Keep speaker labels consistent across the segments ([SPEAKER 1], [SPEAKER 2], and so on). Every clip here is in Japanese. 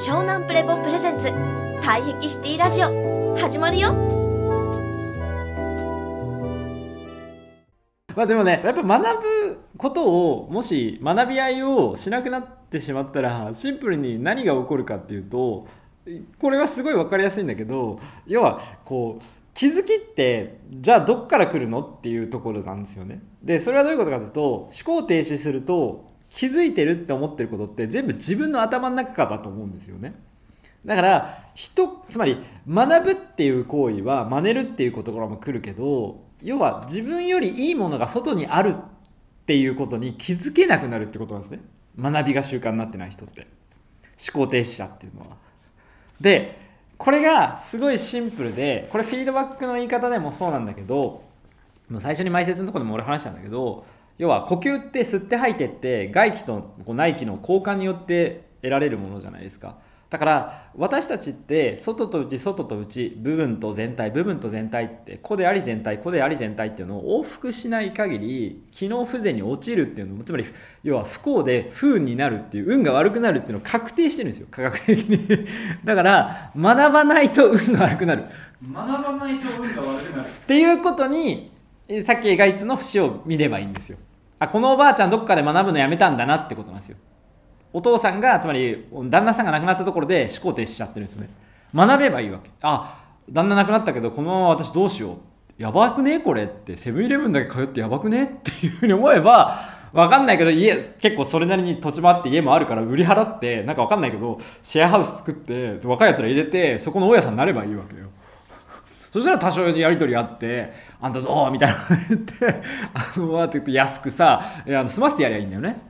[SPEAKER 1] 湘南プレポプレゼンツ。退癖シティラジオ。始まるよ。
[SPEAKER 2] まあでもねやっぱ学ぶことをもし学び合いをしなくなってしまったらシンプルに何が起こるかっていうとこれはすごい分かりやすいんだけど要はこう気づきってじゃあどっから来るのっていうところなんですよね。でそれはどういうことかというと思考停止すると気づいてるって思ってることって全部自分の頭の中かだと思うんですよね。だから人つまり学ぶっていう行為は真似るっていうところも来るけど要は自分よりいいものが外にあるっていうことに気づけなくなるってことなんですね。学びが習慣になってない人って。思考停止者っていうのは。でこれがすごいシンプルでこれフィードバックの言い方でもそうなんだけど最初に前説のとこでも俺話したんだけど要は呼吸って吸って吐いてって外気と内気の交換によって得られるものじゃないですか。だから私たちって外と内外と内部分と全体部分と全体って個であり全体個であり全体っていうのを往復しない限り機能不全に陥るっていうのもつまり要は不幸で不運になるっていう運が悪くなるっていうのを確定してるんですよ。科学的にだから学ばないと運が悪くなる。
[SPEAKER 3] 学ばないと運が悪くなる。
[SPEAKER 2] っていうことにさっき描いつの節を見ればいいんですよあこのおばあちゃんどっかで学ぶのやめたんだなってことなんですよ。お父さんがつまり旦那さんが亡くなったところで思考停止しちゃってるんですね。学べばいいわけ。あ旦那亡くなったけどこのまま私どうしよう。やばくねこれってセブンイレブンだけ通ってやばくねっていうふうに思えばわかんないけど家結構それなりに土地もあって家もあるから売り払ってなんかわかんないけどシェアハウス作って若いやつら入れてそこの大家さんになればいいわけよ。そしたら多少やり取りあってあんたどう？みたいな。言ってあのわって言って安くさあの済ませてやりゃいいんだよね。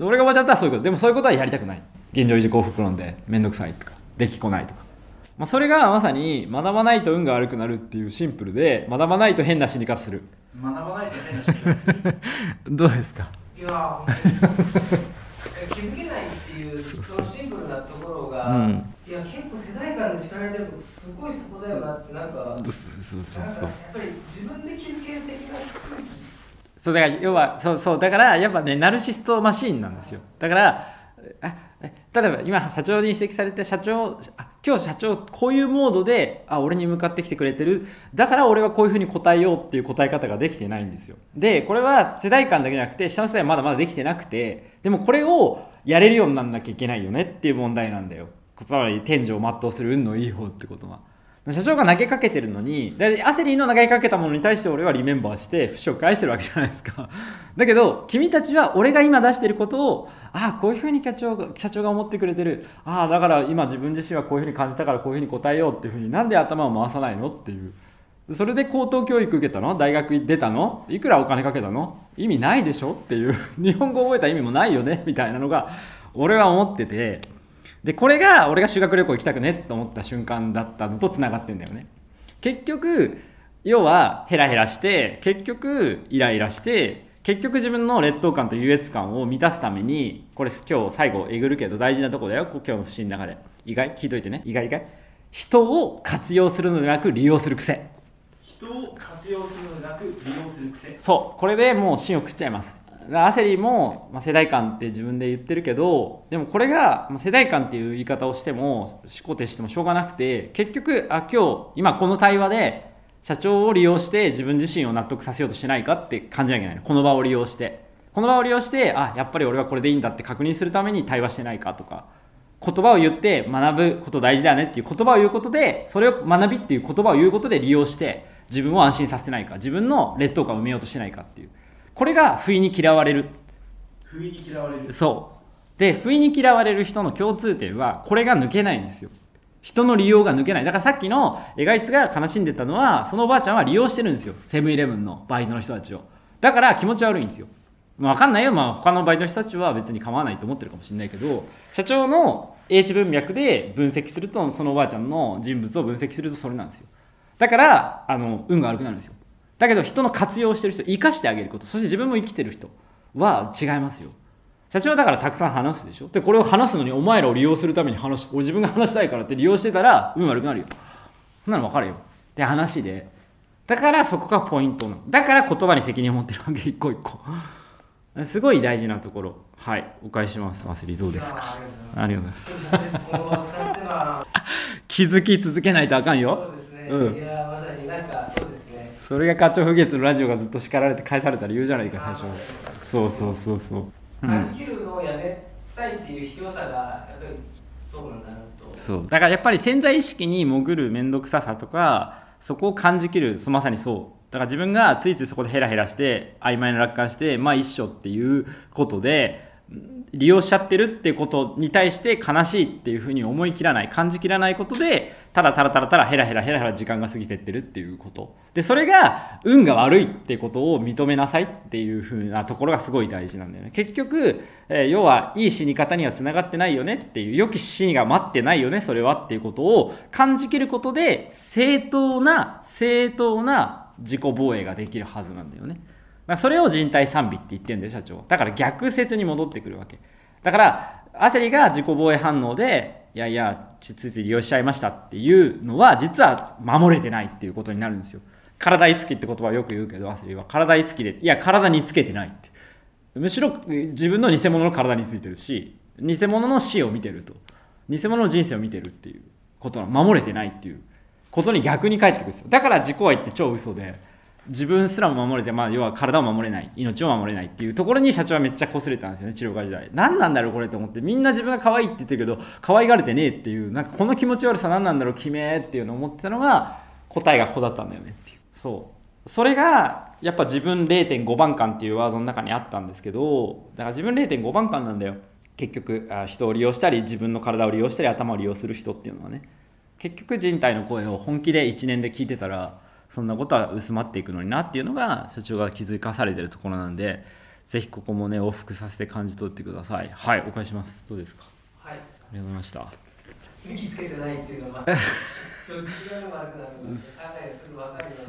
[SPEAKER 2] 俺が終わっちゃったらそういうこと。でもそういうことはやりたくない。現状維持幸福論で。面倒くさいとか。できこないとか、まあ、それがまさに学ばないと運が悪くなるっていうシンプルで学ばないと変な死に方する。
[SPEAKER 3] 学ばないと変な死に方する。
[SPEAKER 2] どうですか？
[SPEAKER 4] いや気づけないっていうそのシンプルなところが、うん、いや結構世代間で叱られてるとすごいそこだよなってなんかそうそうそうやっぱり自分で気づける的な空気。
[SPEAKER 2] そうだから要はそうそうだからやっぱねナルシストマシーンなんですよ。だからあ例えば今社長に指摘されて社長今日社長こういうモードであ俺に向かってきてくれてる。だから俺はこういうふうに答えようっていう答え方ができてないんですよ。でこれは世代間だけじゃなくて下の世代はまだまだできてなくてでもこれをやれるようになんなきゃいけないよねっていう問題なんだよ。つまり天井を全うする運のいい方ってことは。社長が投げかけてるのに、アセリーの投げかけたものに対して俺はリメンバーして、節を返してるわけじゃないですか。だけど、君たちは俺が今出してることを、ああ、こういうふうに社長が社長が思ってくれてる。ああ、だから今自分自身はこういうふうに感じたからこういうふうに答えようっていうふうになんで頭を回さないのっていう。それで高等教育受けたの？大学出たの？いくらお金かけたの？意味ないでしょ？っていう。日本語覚えた意味もないよね？みたいなのが、俺は思ってて、で、これが俺が修学旅行行きたくねと思った瞬間だったのと繋がってんだよね。結局、要はヘラヘラして、結局イライラして、結局自分の劣等感と優越感を満たすために、これ今日最後えぐるけど大事なとこだよ、今日の不審の中で。意外？聞いといてね。意外？意外？人を活用するのではなく利用する癖。
[SPEAKER 3] 人を活用するのではなく利用する癖。
[SPEAKER 2] そう。これでもう芯を食っちゃいます。アセリも、まあ、世代間って自分で言ってるけどでもこれが、まあ、世代間っていう言い方をしても思考停してもしょうがなくて結局あ今日今この対話で社長を利用して自分自身を納得させようとしないかって感じなきゃいけないこの場を利用して。この場を利用してあやっぱり俺はこれでいいんだって確認するために対話してないかとか。言葉を言って学ぶこと大事だよねっていう言葉を言うことでそれを学びっていう言葉を言うことで利用して自分を安心させてないか自分の劣等感を埋めようとしないかっていう。これが不意に嫌われる。
[SPEAKER 3] 不意に嫌われる。
[SPEAKER 2] そう。で不意に嫌われる人の共通点はこれが抜けないんですよ。人の利用が抜けない。だからさっきのエガイツが悲しんでたのはそのおばあちゃんは利用してるんですよ。セブンイレブンのバイトの人たちを。だから気持ち悪いんですよ。まあ、分かんないよ、まあ、他のバイトの人たちは別に構わないと思ってるかもしれないけど社長の英知文脈で分析するとそのおばあちゃんの人物を分析するとそれなんですよ。だからあの運が悪くなるんですよだけど人の活用してる人生かしてあげることそして自分も生きてる人は違いますよ。社長はだからたくさん話すでしょ。でこれを話すのにお前らを利用するために話自分が話したいからって利用してたら運悪くなるよ。そんなの分かるよ。って話で。だからそこがポイントなの。だから言葉に責任を持ってるわけ。一個一個。すごい大事なところ。はい。お返しします。マセリどうですか？
[SPEAKER 4] あ
[SPEAKER 2] ありがとうございます。気づき続けないとあかん
[SPEAKER 4] そ
[SPEAKER 2] よ
[SPEAKER 4] うですね、
[SPEAKER 2] うんそれが課長不月のラジオがずっと叱られて返された理由じゃないか最初そうそうそうそう。うん。
[SPEAKER 4] 感じ切るのをやめたいっていう卑怯さがやっぱりそうなんだなと。
[SPEAKER 2] そう。だからやっぱり潜在意識に潜る面倒くささとかそこを感じきるまさにそう。だから自分がついついそこでヘラヘラして曖昧な楽観してまあ一緒っていうことでん利用しちゃってるっていうことに対して悲しいっていうふうに思い切らない感じきらないことでただただただただヘラヘラヘラヘラ時間が過ぎてってるっていうこと。でそれが運が悪いってことを認めなさいっていうふうなところがすごい大事なんだよね。結局、えー要はいい死に方にはつながってないよねっていう良き死が待ってないよねそれはっていうことを感じきることで正当な正当な自己防衛ができるはずなんだよね。だからそれを人体賛美って言ってんだよ社長。だから逆説に戻ってくるわけ。だから焦りが自己防衛反応でいやいやついつい利用しちゃいましたっていうのは実は守れてないっていうことになるんですよ。体いつきって言葉はよく言うけど焦りは。体いつきでいや体につけてないって。むしろ自分の偽物の体についてるし偽物の死を見てると。偽物の人生を見てるっていうことなの守れてないっていうことに逆に返ってくるんですよ。だから自己愛って超嘘で自分すらも守れて、まあ、要は体を守れない命を守れないっていうところに社長はめっちゃ擦れたんですよね治療科時代。何なんだろうこれと思って。みんな自分が可愛いって言ってるけど可愛がれてねえっていうなんかこの気持ち悪さ何なんだろう決めっていうのを思ってたのが答えがここだったんだよねっていう。そう。それがやっぱ自分0.5番感っていうワードの中にあったんですけどだから自分0.5番感なんだよ。結局人を利用したり自分の体を利用したり頭を利用する人っていうのはね。結局人体の声を本気で1年で聞いてたらそんなことは薄まっていくのになっていうのが社長が気づかされてるところなんでぜひここもね往復させて感じ取ってください。はいお返しします。どうですか？
[SPEAKER 4] はい。
[SPEAKER 2] ありがとうございました。
[SPEAKER 4] 身につけてないっていうのは
[SPEAKER 2] そ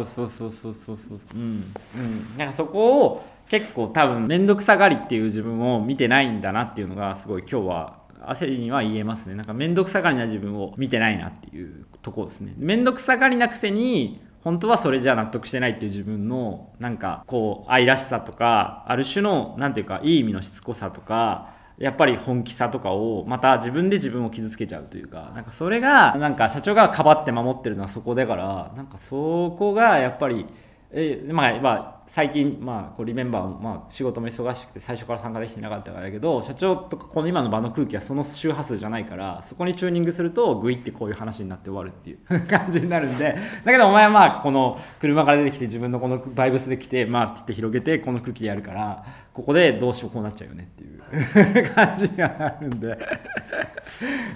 [SPEAKER 2] うそうそうそうそうそう。うん。うん。なんかそこを結構多分面倒くさがりっていう自分を見てないんだなっていうのがすごい今日は焦りには言えますね。なんか面倒くさがりな自分を見てないなっていうところですね。面倒くさがりなくせに本当はそれじゃ納得してないっていう自分のなんかこう愛らしさとかある種のなんていうかいい意味のしつこさとかやっぱり本気さとかをまた自分で自分を傷つけちゃうというかなんかそれがなんか社長がかばって守ってるのはそこだからなんかそこがやっぱりえまあ、まあ、最近、まあ、こうリメンバーも、まあ、仕事も忙しくて最初から参加できてなかったからだけど社長とかこの今の場の空気はその周波数じゃないからそこにチューニングするとグイってこういう話になって終わるっていう 感じになるんでだけどお前はまあこの車から出てきて自分のこのバイブスで来てまあって言って広げてこの空気でやるからここでどうしようこうなっちゃうよねっていう 感じがあるんで。っ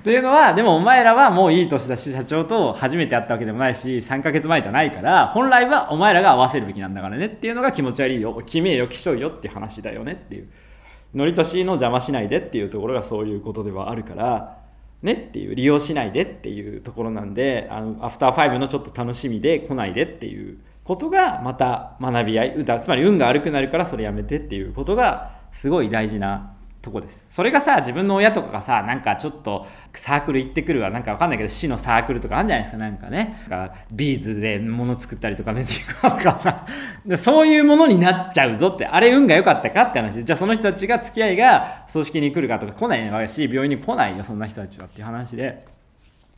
[SPEAKER 2] ていうのはでもお前らはもういい年だし社長と初めて会ったわけでもないし3ヶ月前じゃないから本来はお前らが合わせるべきなんだからねっていうのが気持ち悪いよ。決めよきしょいよって話だよねっていう。ノリとしの邪魔しないでっていうところがそういうことではあるからねっていう利用しないでっていうところなんであのアフターファイブのちょっと楽しみで来ないでっていうことがまた学び合いつまり運が悪くなるからそれやめてっていうことがすごい大事なとこです。それがさ自分の親とかがさなんかちょっとサークル行ってくるわ。なんかわかんないけど市のサークルとかあるんじゃないですか。なんかね。なんかビーズで物作ったりとかね。とかさ。そういうものになっちゃうぞって。あれ運が良かったかって話。じゃあその人たちが付き合いが葬式に来るかとか来ないわけし病院に来ないよそんな人たちはっていう話で。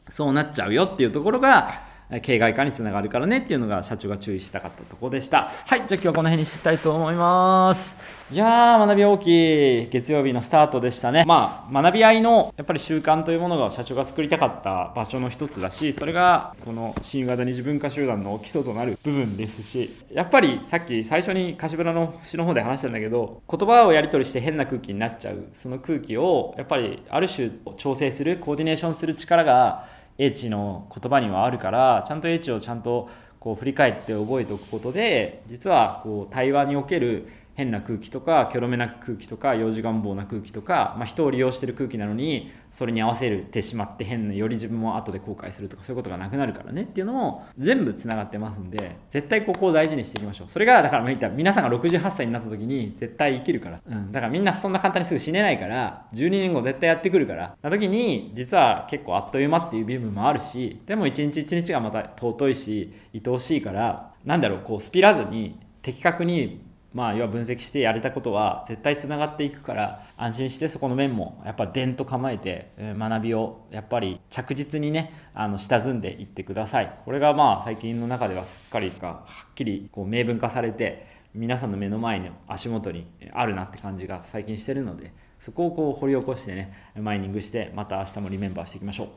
[SPEAKER 2] そうなっちゃうよっていうところが形骸化につながるからねっていうのが社長が注意したかったところでした。はいじゃあ今日はこの辺にしていきたいと思います。いやー学び大きい月曜日のスタートでしたね。まあ学び合いのやっぱり習慣というものが社長が作りたかった場所の一つだしそれがこの新型二次文化集団の基礎となる部分ですしやっぱりさっき最初に柏原の節の方で話したんだけど言葉をやり取りして変な空気になっちゃうその空気をやっぱりある種調整するコーディネーションする力が英知の言葉にはあるからちゃんと英知をちゃんとこう振り返って覚えておくことで実はこう対話における変な空気とかきょろめな空気とか幼児願望な空気とか、まあ、人を利用してる空気なのにそれに合わせてしまって変なより自分も後で後悔するとかそういうことがなくなるからねっていうのも全部つながってますんで絶対ここを大事にしていきましょう。それがだから言った皆さんが68歳になった時に絶対生きるから、うん、だからみんなそんな簡単にすぐ死ねないから。12年後絶対やってくるから。な時に実は結構あっという間っていう部分もあるしでも一日一日がまた尊いし愛おしいからなんだろうこうスピらずに的確にまあ要は分析してやれたことは絶対つながっていくから安心してそこの面もやっぱでんと構えて学びをやっぱり着実にねあの下積んでいってください。これがまあ最近の中ではすっかりかはっきりこう明文化されて皆さんの目の前の足元にあるなって感じが最近してるのでそこをこう掘り起こしてねマイニングしてまた明日もリメンバーしていきましょう。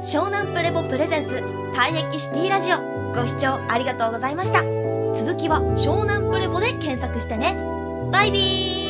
[SPEAKER 1] 湘南プレボプレゼンツ退役シティラジオ。ご視聴ありがとうございました。続きは湘南プレボで検索してね。バイビー。